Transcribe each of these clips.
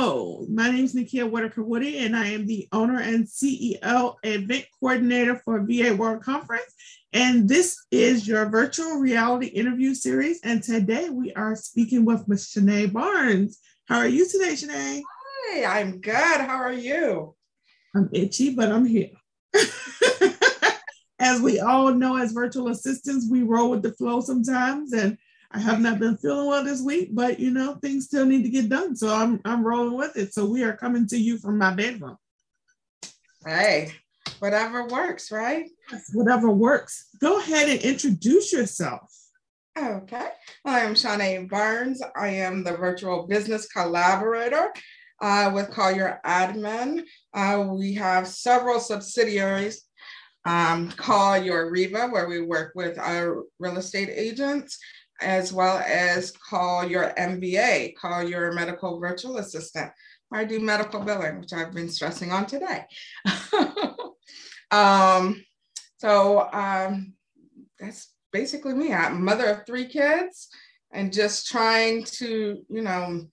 Hello, my name is Nikia Whitaker Woody, and I am the owner and CEO event coordinator for VA World Conference. And this is your virtual reality interview series. And today we are speaking with Ms. Shoná Barnes. How are you today, Shoná? Hi, I'm good. How are you? I'm itchy, but I'm here. as we all know, as virtual assistants, we roll with the flow sometimes. And I have not been feeling well this week, but you know, things still need to get done. So I'm I'm rolling with it. So we are coming to you from my bedroom. Hey, whatever works, right? Yes, whatever works. Go ahead and introduce yourself. Okay. I am Shoná Barnes. I am the virtual business collaborator uh, with Call Your Admin. Uh, we have several subsidiaries. Um, Call Your REVA, where we work with our real estate agents as well as call your MVA, call your medical virtual assistant. I do medical billing, which I've been stressing on today. um, so um, that's basically me. I'm a mother of three kids and just trying to, you know,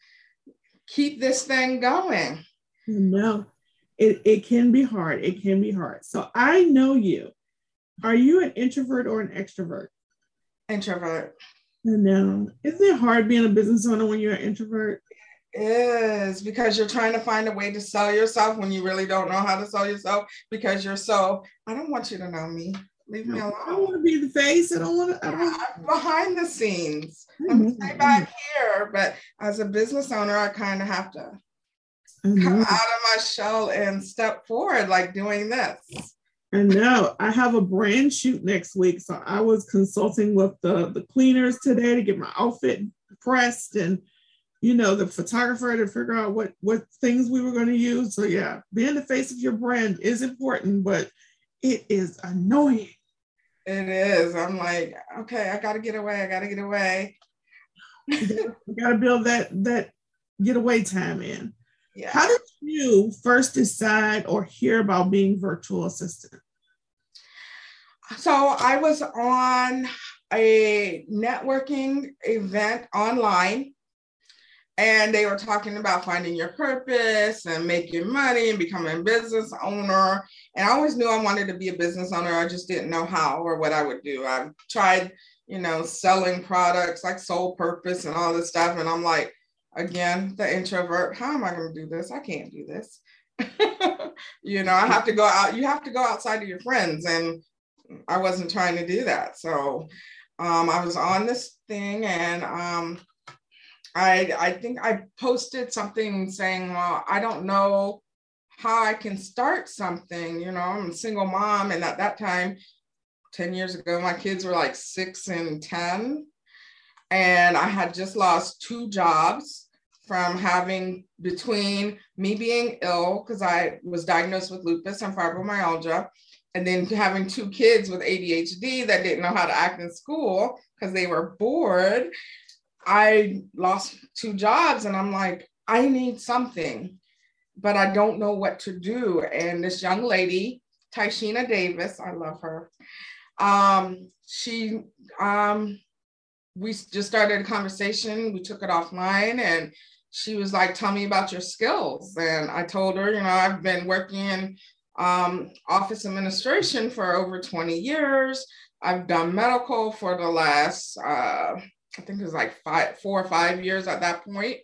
keep this thing going. No, it, it can be hard. It can be hard. So I know you. Are you an introvert or an extrovert? Introvert. I know. Isn't it hard being a business owner when you're an introvert? It is because you're trying to find a way to sell yourself when you really don't know how to sell yourself because you're so, I don't want you to know me. Leave me alone. I don't want to be the face. I don't want to. I don't yeah, I'm behind the scenes. I'm mm-hmm. back here, but as a business owner, I kind of have to come out of my shell and step forward, like doing this. I know. I have a brand shoot next week. So I was consulting with the, the cleaners today to get my outfit pressed and, you know, the photographer to figure out what, what things we were going to use. So, yeah, being the face of your brand is important, but it is annoying. It is. I'm like, okay, I got to get away. I got to get away. you got to build that, that getaway time in. Yeah. How did you first decide or hear about being virtual assistant? So I was on a networking event online and they were talking about finding your purpose and making money and becoming a business owner. And I always knew I wanted to be a business owner. I just didn't know how or what I would do. I tried, you know, selling products like Soul Purpose and all this stuff. And I'm like, again, the introvert, how am I going to do this? I can't do this. you know, I have to go out, you have to go outside of your friends. And I wasn't trying to do that. So um, I was on this thing and um, I, I think I posted something saying, well, I don't know how I can start something. You know, I'm a single mom. And at that time, 10 years ago, my kids were like six and 10. And I had just lost two jobs from having between me being ill because I was diagnosed with lupus and fibromyalgia, and then having two kids with ADHD that didn't know how to act in school because they were bored. I lost two jobs, and I'm like, I need something, but I don't know what to do. And this young lady, Tyshina Davis, I love her. Um, she um, we just started a conversation. We took it offline and she was like, Tell me about your skills. And I told her, you know, I've been working in um, office administration for over 20 years. I've done medical for the last, uh, I think it was like five, four or five years at that point.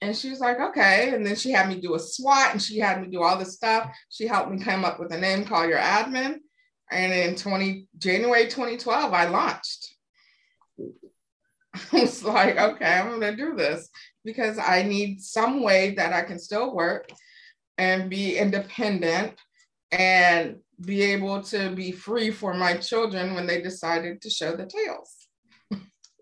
And she was like, okay. And then she had me do a SWOT and she had me do all this stuff. She helped me come up with a name, call your admin. And in 20, January 2012, I launched. I was like, okay, I'm gonna do this because I need some way that I can still work and be independent and be able to be free for my children when they decided to show the tails.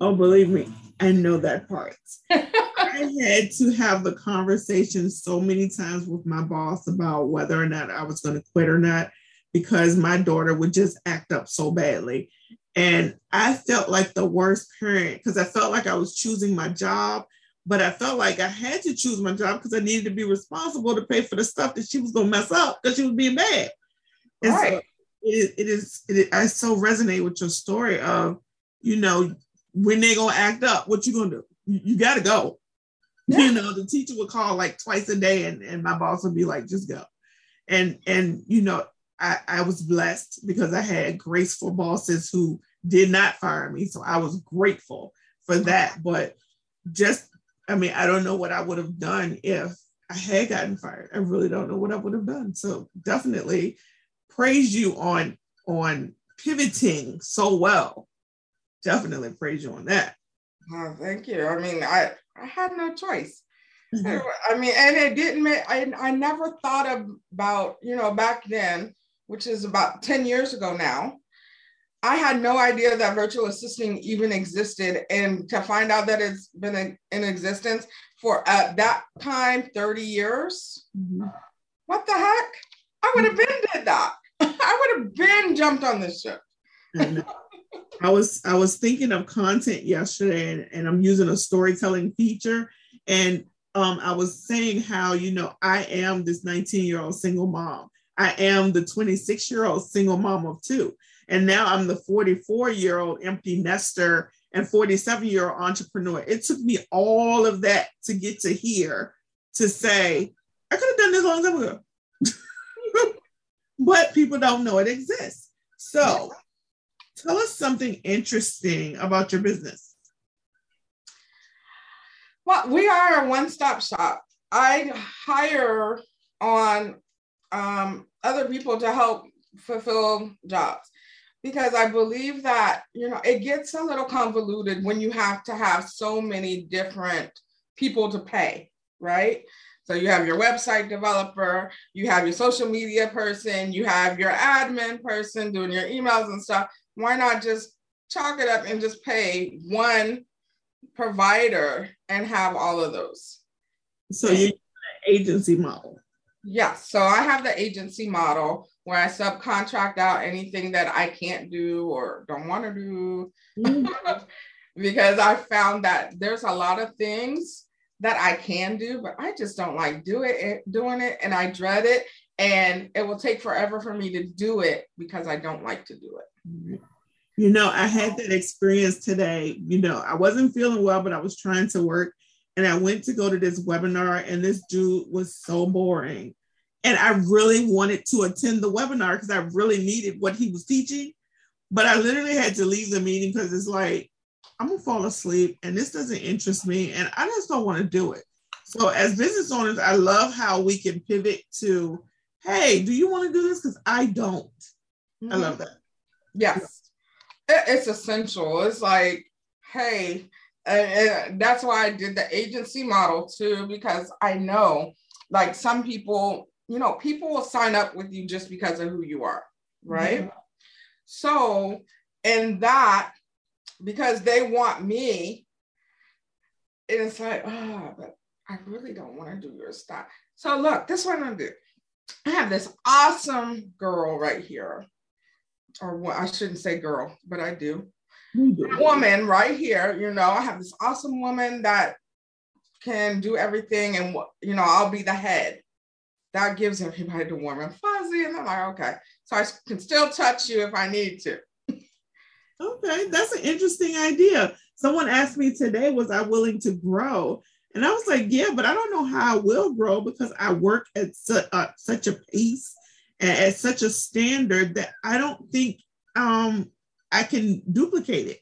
Oh, believe me, I know that part. I had to have the conversation so many times with my boss about whether or not I was going to quit or not because my daughter would just act up so badly. And I felt like the worst parent because I felt like I was choosing my job but I felt like I had to choose my job because I needed to be responsible to pay for the stuff that she was going to mess up because she was being bad. And right. so it, it is, it, I so resonate with your story of, you know, when they're going to act up, what you going to do? You, you got to go. Yeah. You know, the teacher would call like twice a day and, and my boss would be like, just go. And and you know, I, I was blessed because I had graceful bosses who did not fire me. So I was grateful for that. But just I mean, I don't know what I would have done if I had gotten fired. I really don't know what I would have done. So definitely praise you on on pivoting so well. Definitely praise you on that. Oh, thank you. I mean, I I had no choice. Mm-hmm. I mean, and it didn't make I I never thought about, you know, back then, which is about 10 years ago now. I had no idea that virtual assisting even existed. And to find out that it's been in, in existence for at that time 30 years, mm-hmm. what the heck? I would have been did that. I would have been jumped on this ship. I was I was thinking of content yesterday and, and I'm using a storytelling feature. And um, I was saying how, you know, I am this 19 year old single mom. I am the 26 year old single mom of two. And now I'm the 44 year old empty nester and 47 year old entrepreneur. It took me all of that to get to here to say, I could have done this long time ago. but people don't know it exists. So tell us something interesting about your business. Well, we are a one stop shop. I hire on um, other people to help fulfill jobs because I believe that, you know, it gets a little convoluted when you have to have so many different people to pay, right? So you have your website developer, you have your social media person, you have your admin person doing your emails and stuff. Why not just chalk it up and just pay one provider and have all of those? So you agency model. Yes. So I have the agency model where I subcontract out anything that I can't do or don't want to do. Mm-hmm. because I found that there's a lot of things that I can do, but I just don't like do it, eh, doing it and I dread it. And it will take forever for me to do it because I don't like to do it. Mm-hmm. You know, I had that experience today. You know, I wasn't feeling well, but I was trying to work and I went to go to this webinar, and this dude was so boring. And I really wanted to attend the webinar because I really needed what he was teaching. But I literally had to leave the meeting because it's like, I'm gonna fall asleep and this doesn't interest me and I just don't want to do it. So, as business owners, I love how we can pivot to, hey, do you want to do this? Because I don't. Mm-hmm. I love that. Yes, it's essential. It's like, hey, and that's why I did the agency model too, because I know like some people, you know, people will sign up with you just because of who you are, right? Mm-hmm. So, and that, because they want me, it's like, oh, but I really don't want to do your stuff. So, look, this one I'm do. I have this awesome girl right here, or well, I shouldn't say girl, but I do woman right here. You know, I have this awesome woman that can do everything, and you know, I'll be the head. That gives everybody the warm and fuzzy, and they're like, okay, so I can still touch you if I need to. okay, that's an interesting idea. Someone asked me today, was I willing to grow? And I was like, yeah, but I don't know how I will grow because I work at su- uh, such a pace and at such a standard that I don't think um, I can duplicate it.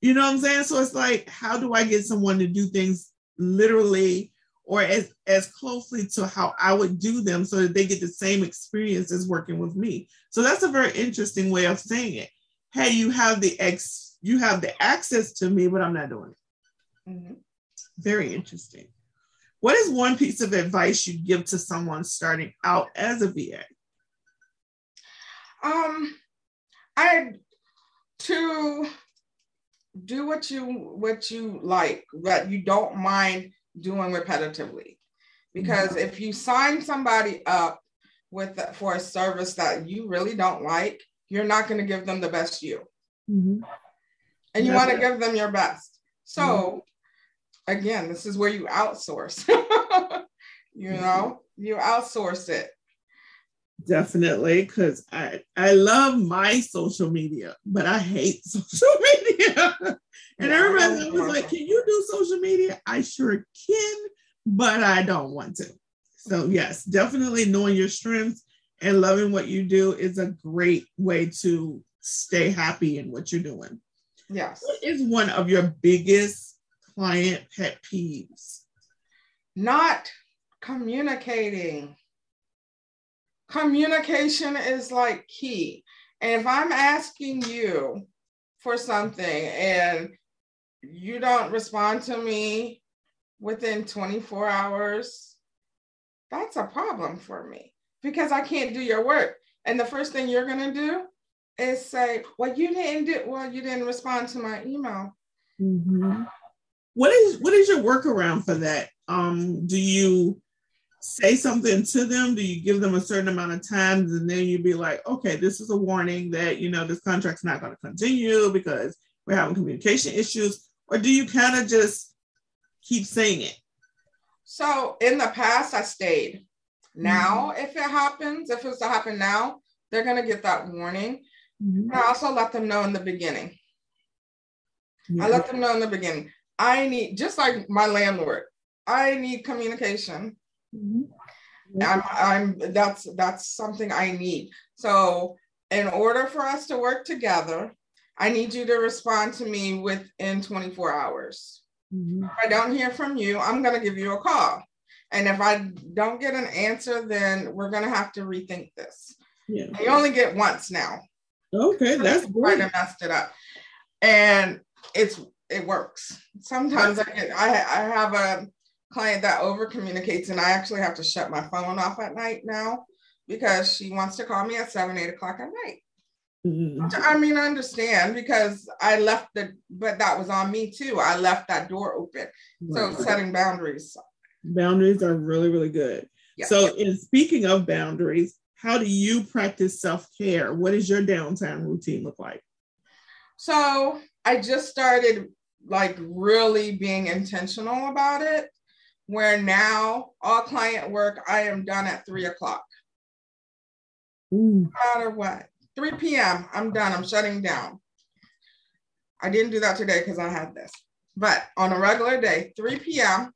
You know what I'm saying? So it's like, how do I get someone to do things literally or as, as closely to how I would do them so that they get the same experience as working with me? So that's a very interesting way of saying it. Hey, you have the ex, you have the access to me, but I'm not doing it. Mm-hmm. Very interesting. What is one piece of advice you'd give to someone starting out as a VA? Um, I to do what you what you like that you don't mind doing repetitively. Because mm-hmm. if you sign somebody up with for a service that you really don't like you're not going to give them the best you. Mm-hmm. and you want to give them your best. So mm-hmm. again this is where you outsource. You know you outsource it definitely because I I love my social media, but I hate social media. and everybody was like, "Can you do social media?" I sure can. but I don't want to. So, yes, definitely knowing your strengths and loving what you do is a great way to stay happy in what you're doing. Yes. What is one of your biggest client pet peeves? Not communicating. Communication is like key. And if I'm asking you for something and you don't respond to me within 24 hours, that's a problem for me because I can't do your work. And the first thing you're going to do is say, well, you didn't do, well, you didn't respond to my email. Mm-hmm. What is, what is your workaround for that? Um, do you say something to them? Do you give them a certain amount of time and then you be like, okay, this is a warning that, you know, this contract's not going to continue because we're having communication issues? Or do you kind of just keep saying it? So in the past, I stayed. Now, mm-hmm. if it happens, if it's to happen now, they're going to get that warning. Mm-hmm. I also let them know in the beginning. I let them know in the beginning. I need, just like my landlord, I need communication. Mm-hmm. I'm, I'm, that's, that's something I need. So, in order for us to work together, I need you to respond to me within 24 hours. Mm-hmm. If I don't hear from you, I'm going to give you a call. And if I don't get an answer, then we're going to have to rethink this. Yeah. You only get once now. Okay, that's great. I messed it up, and it's it works. Sometimes I get I I have a client that over communicates, and I actually have to shut my phone off at night now because she wants to call me at seven eight o'clock at night. Mm-hmm. I mean, I understand because I left the, but that was on me too. I left that door open. Right. So setting boundaries. Boundaries are really, really good. Yeah. So, in speaking of boundaries, how do you practice self care? What does your downtime routine look like? So, I just started like really being intentional about it. Where now all client work, I am done at three o'clock. No matter what. 3 p.m. I'm done. I'm shutting down. I didn't do that today because I had this. But on a regular day, 3 p.m.,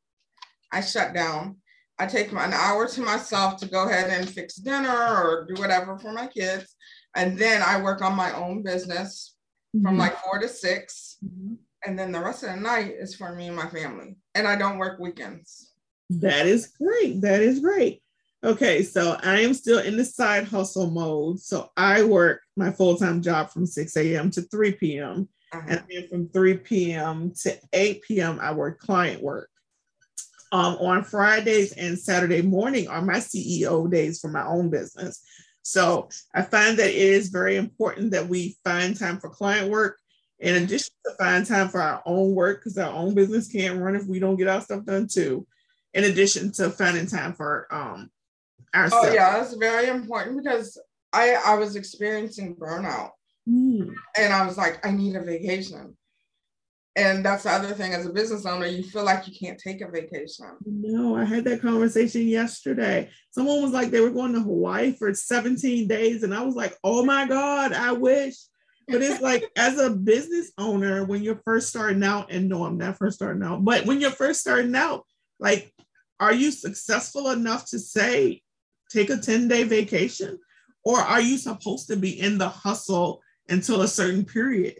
I shut down. I take an hour to myself to go ahead and fix dinner or do whatever for my kids. And then I work on my own business mm-hmm. from like four to 6 mm-hmm. And then the rest of the night is for me and my family. And I don't work weekends. That is great. That is great. Okay, so I am still in the side hustle mode. So I work my full time job from 6 a.m. to 3 p.m. Uh-huh. And then from 3 p.m. to 8 p.m., I work client work. Um, on Fridays and Saturday morning are my CEO days for my own business. So I find that it is very important that we find time for client work in addition to find time for our own work because our own business can't run if we don't get our stuff done too. In addition to finding time for um, ourselves. Oh yeah, that's very important because I I was experiencing burnout, mm. and I was like, I need a vacation. And that's the other thing as a business owner, you feel like you can't take a vacation. No, I had that conversation yesterday. Someone was like, they were going to Hawaii for 17 days. And I was like, oh my God, I wish. But it's like, as a business owner, when you're first starting out, and no, I'm not first starting out, but when you're first starting out, like, are you successful enough to say, take a 10 day vacation? Or are you supposed to be in the hustle until a certain period?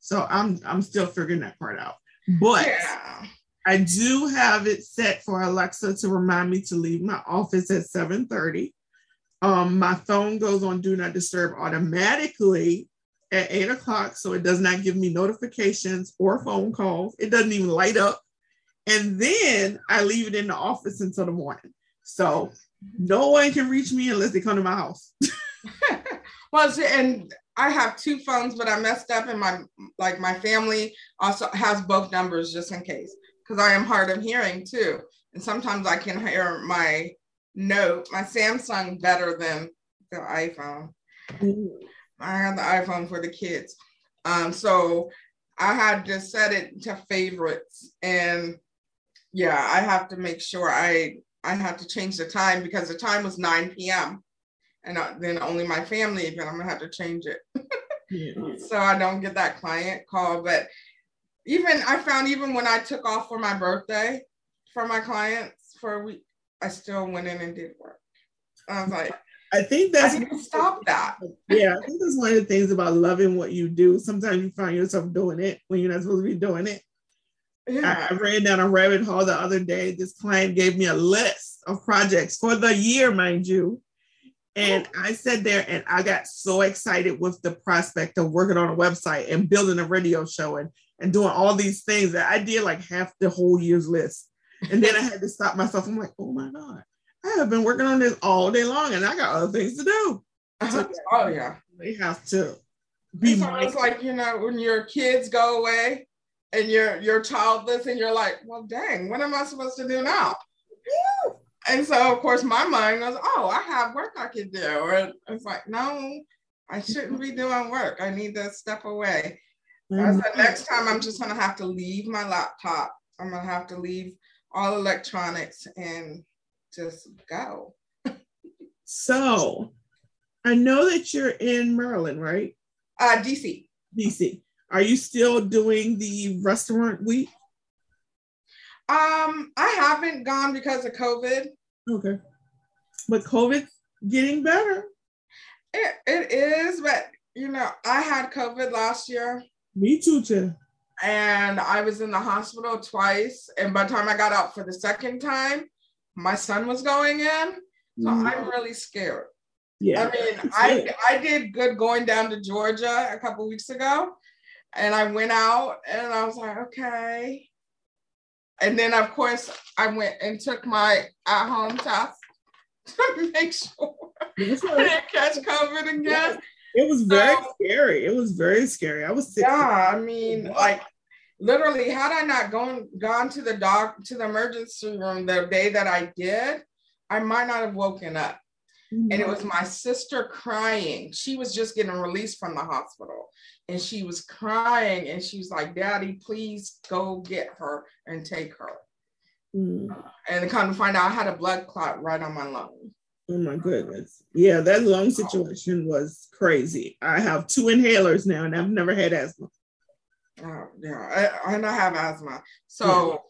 So I'm I'm still figuring that part out. But yeah. I do have it set for Alexa to remind me to leave my office at 7:30. Um, my phone goes on do not disturb automatically at eight o'clock, so it does not give me notifications or phone calls. It doesn't even light up. And then I leave it in the office until the morning. So no one can reach me unless they come to my house. well, and I have two phones, but I messed up, and my like my family also has both numbers just in case, because I am hard of hearing too, and sometimes I can hear my note, my Samsung better than the iPhone. Mm-hmm. I have the iPhone for the kids, um, so I had to set it to favorites, and yeah, I have to make sure I I had to change the time because the time was 9 p.m. And then only my family, but I'm gonna have to change it. yeah. So I don't get that client call. But even I found even when I took off for my birthday for my clients for a week, I still went in and did work. I was like, I think that's I didn't stop that. Yeah, I think that's one of the things about loving what you do. Sometimes you find yourself doing it when you're not supposed to be doing it. Yeah. I, I ran down a rabbit hole the other day. This client gave me a list of projects for the year, mind you. And I sat there and I got so excited with the prospect of working on a website and building a radio show and, and doing all these things that I did like half the whole year's list. And then I had to stop myself. I'm like, oh my God, I have been working on this all day long and I got other things to do. So, oh yeah. They have to be it's like, you know, when your kids go away and you're you're childless and you're like, well dang, what am I supposed to do now? And so of course my mind goes, oh, I have work I can do. Or it's like, no, I shouldn't be doing work. I need to step away. Mm-hmm. I said, next time I'm just gonna have to leave my laptop. I'm gonna have to leave all electronics and just go. so I know that you're in Maryland, right? Uh DC. DC. Are you still doing the restaurant week? Um, I haven't gone because of COVID. Okay. But COVID's getting better. It, it is, but you know, I had COVID last year. Me too, too. And I was in the hospital twice. And by the time I got out for the second time, my son was going in. So mm. I'm really scared. Yeah. I mean, I I did good going down to Georgia a couple weeks ago. And I went out and I was like, okay. And then of course I went and took my at-home test to make sure I didn't catch COVID again. It was very so, scary. It was very scary. I was sick. Yeah, I mean, like literally, had I not gone gone to the doc to the emergency room the day that I did, I might not have woken up. Mm-hmm. And it was my sister crying. She was just getting released from the hospital and she was crying and she was like, Daddy, please go get her and take her. Mm. And come to find out I had a blood clot right on my lung. Oh my goodness. Yeah, that lung situation was crazy. I have two inhalers now and I've never had asthma. Oh, yeah, I, and I have asthma. So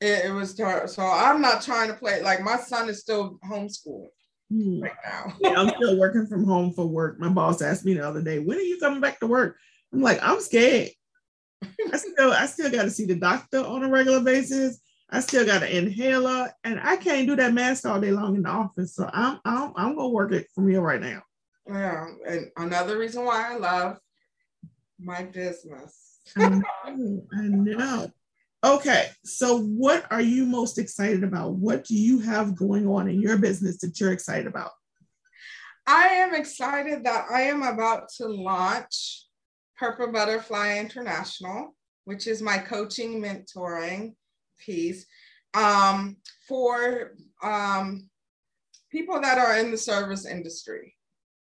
yeah. it, it, was, so I'm not trying to play, like my son is still homeschooled. Hmm. right now. yeah, I'm still working from home for work. My boss asked me the other day, when are you coming back to work? I'm like, I'm scared. I still I still got to see the doctor on a regular basis. I still got an inhaler, and I can't do that mask all day long in the office. So I'm I'm I'm gonna work it from here right now. Yeah, and another reason why I love my business. I know. Okay, so what are you most excited about? What do you have going on in your business that you're excited about? I am excited that I am about to launch Purple Butterfly International, which is my coaching mentoring piece um, for um, people that are in the service industry.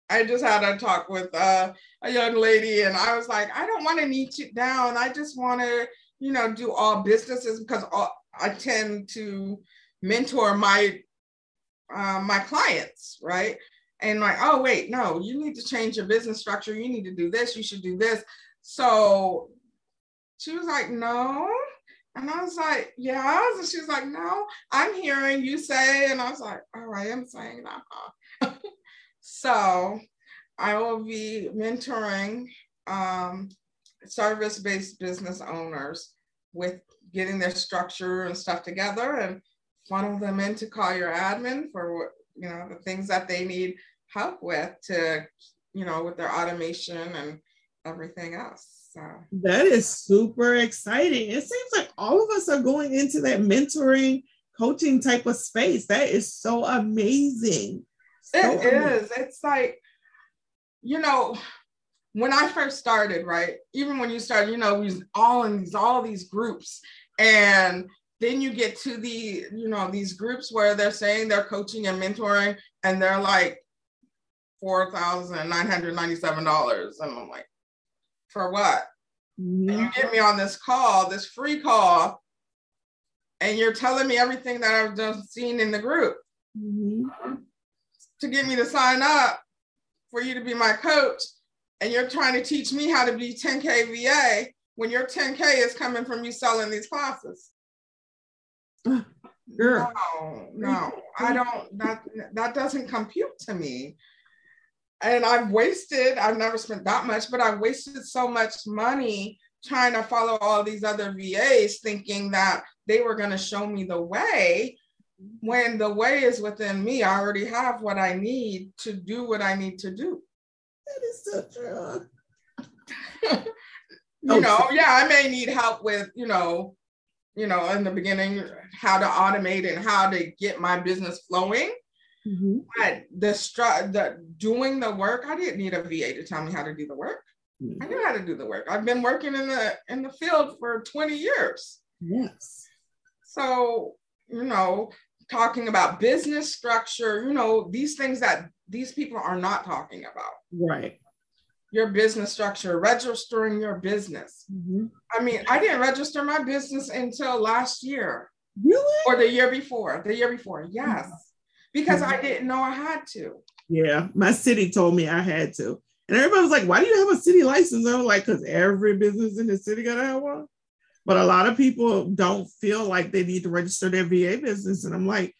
I just had a talk with uh, a young lady, and I was like, I don't want to niche it down. I just want to you know, do all businesses because all, I tend to mentor my uh, my clients, right? And like, oh wait, no, you need to change your business structure. You need to do this. You should do this. So she was like, no. And I was like, yeah. And she was like, no, I'm hearing you say. And I was like, all right, I'm saying that. So I will be mentoring um, service-based business owners with getting their structure and stuff together and funnel them in to call your admin for you know the things that they need help with to you know with their automation and everything else so. That is super exciting. It seems like all of us are going into that mentoring coaching type of space. That is so amazing It amazing. is. it's like you know when I first started, right, even when you started, you know, we all in these all these groups, and then you get to the, you know, these groups where they're saying they're coaching and mentoring, and they're like four thousand nine hundred ninety-seven dollars, and I'm like, for what? Mm-hmm. And you get me on this call, this free call, and you're telling me everything that I've just seen in the group mm-hmm. To get me to sign up for you to be my coach and you're trying to teach me how to be 10K VA when your 10K is coming from you selling these classes. Girl. No, no, I don't. That that doesn't compute to me. And I've wasted. I've never spent that much, but I've wasted so much money trying to follow all these other VAs, thinking that they were going to show me the way. When the way is within me, I already have what I need to do what I need to do. That is so true. you oh, know, yeah, I may need help with, you know, you know, in the beginning, how to automate and how to get my business flowing. Mm-hmm. But the str- the doing the work, I didn't need a VA to tell me how to do the work. Mm-hmm. I knew how to do the work. I've been working in the in the field for 20 years. Yes. So, you know, talking about business structure, you know, these things that these people are not talking about. Right your business structure, registering your business. Mm-hmm. I mean, I didn't register my business until last year. Really? Or the year before. The year before, yes. Mm-hmm. Because mm-hmm. I didn't know I had to. Yeah, my city told me I had to. And everybody was like, why do you have a city license? I was like, because every business in the city got to have one. But a lot of people don't feel like they need to register their VA business. And I'm like,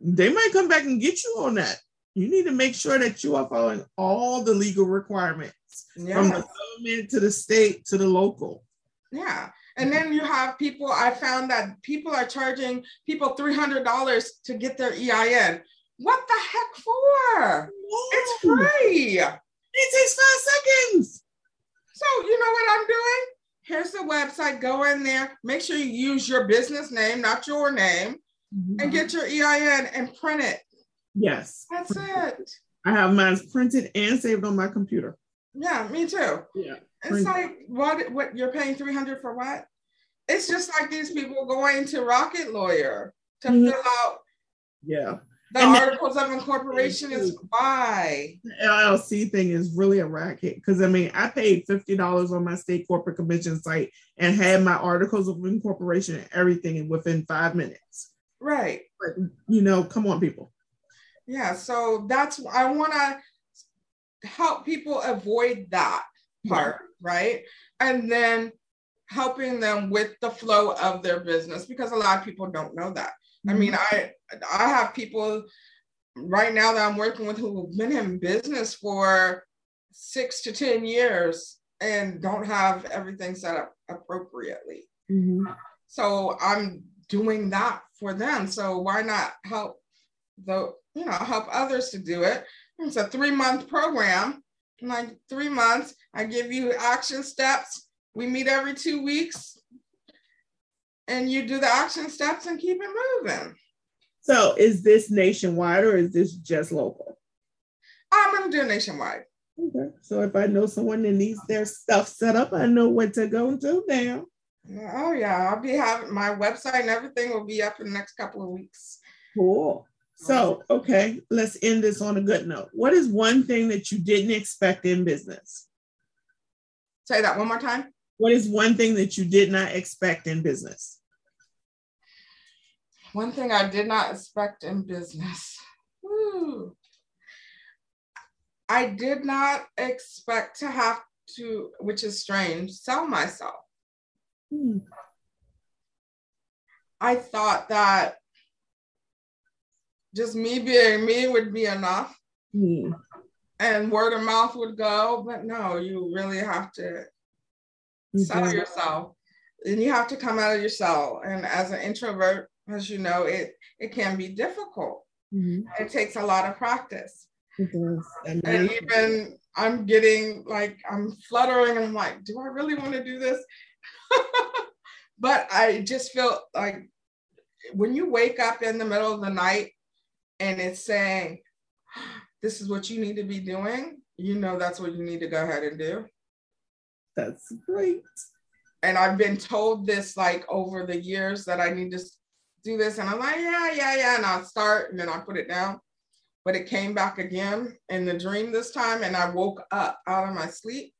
they might come back and get you on that you need to make sure that you are following all the legal requirements yeah. from the government to the state to the local. Yeah. And then you have people, I found that people are charging people $300 to get their EIN. What the heck for? It's free. It takes five seconds. So, you know what I'm doing? Here's the website. Go in there. Make sure you use your business name, not your name, mm-hmm. and get your EIN and print it. Yes. That's it. I have mine printed and saved on my computer. Yeah, me too. Yeah. It's like what what you're paying 300 for what? It's just like these people going to Rocket Lawyer to mm-hmm. fill out yeah. The and articles of incorporation is why the LLC thing is really a racket because I mean I paid fifty dollars on my state corporate commission site and had my articles of incorporation and everything within five minutes. Right. But you know, come on, people. Yeah, so that's I want to help people avoid that part, yeah. right? And then helping them with the flow of their business because a lot of people don't know that. Mm-hmm. I mean, I I have people right now that I'm working with who have been in business for six to 10 years and don't have everything set up appropriately. Mm-hmm. So I'm doing that for them. So why not help the you know, help others to do it. It's a three month program. Like three months, I give you action steps. We meet every two weeks and you do the action steps and keep it moving. So is this nationwide or is this just local? I'm to do nationwide. Okay. So if I know someone that needs their stuff set up, I know what to go to now. Oh yeah, I'll be having my website and everything will be up in the next couple of weeks. Cool. So, okay, let's end this on a good note. What is one thing that you didn't expect in business? Say that one more time. What is one thing that you did not expect in business? One thing I did not expect in business. Woo. I did not expect to have to, which is strange, sell myself. Hmm. I thought that just me being me would be enough. Mm. And word of mouth would go, but no, you really have to mm-hmm. sell yourself. And you have to come out of yourself. And as an introvert, as you know, it it can be difficult. Mm-hmm. It takes a lot of practice. And even I'm getting like I'm fluttering and I'm like, do I really want to do this? but I just feel like when you wake up in the middle of the night and it's saying, this is what you need to be doing, you know that's what you need to go ahead and do. That's great. And I've been told this like over the years that I need to do this. And I'm like, yeah, yeah, yeah. And I'll start and then I put it down. But it came back again in the dream this time. And I woke up out of my sleep.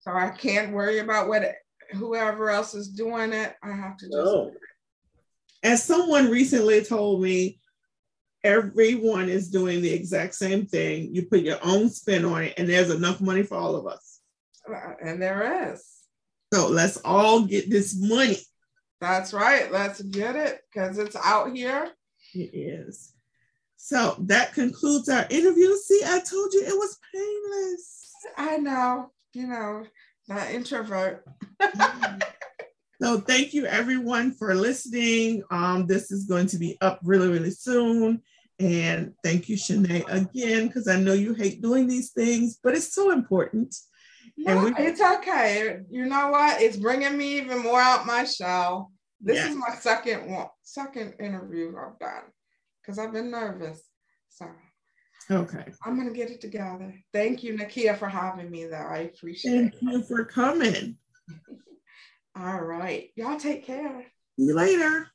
So I can't worry about what whoever else is doing it. I have to just oh as someone recently told me, everyone is doing the exact same thing. You put your own spin on it, and there's enough money for all of us. Uh, and there is. So let's all get this money. That's right. Let's get it because it's out here. It is. So that concludes our interview. See, I told you it was painless. I know, you know, that introvert. so thank you everyone for listening. Um, this is going to be up really, really soon. And thank you, Shoná, again, because I know you hate doing these things, but it's so important. No, we- it's okay. You know what? It's bringing me even more out my shell. This yeah. is my second one, second interview I've done because I've been nervous. So okay, I'm gonna get it together. Thank you, Nakia, for having me. Though I appreciate. It. Thank it. you for coming. All right, y'all take care. See you later.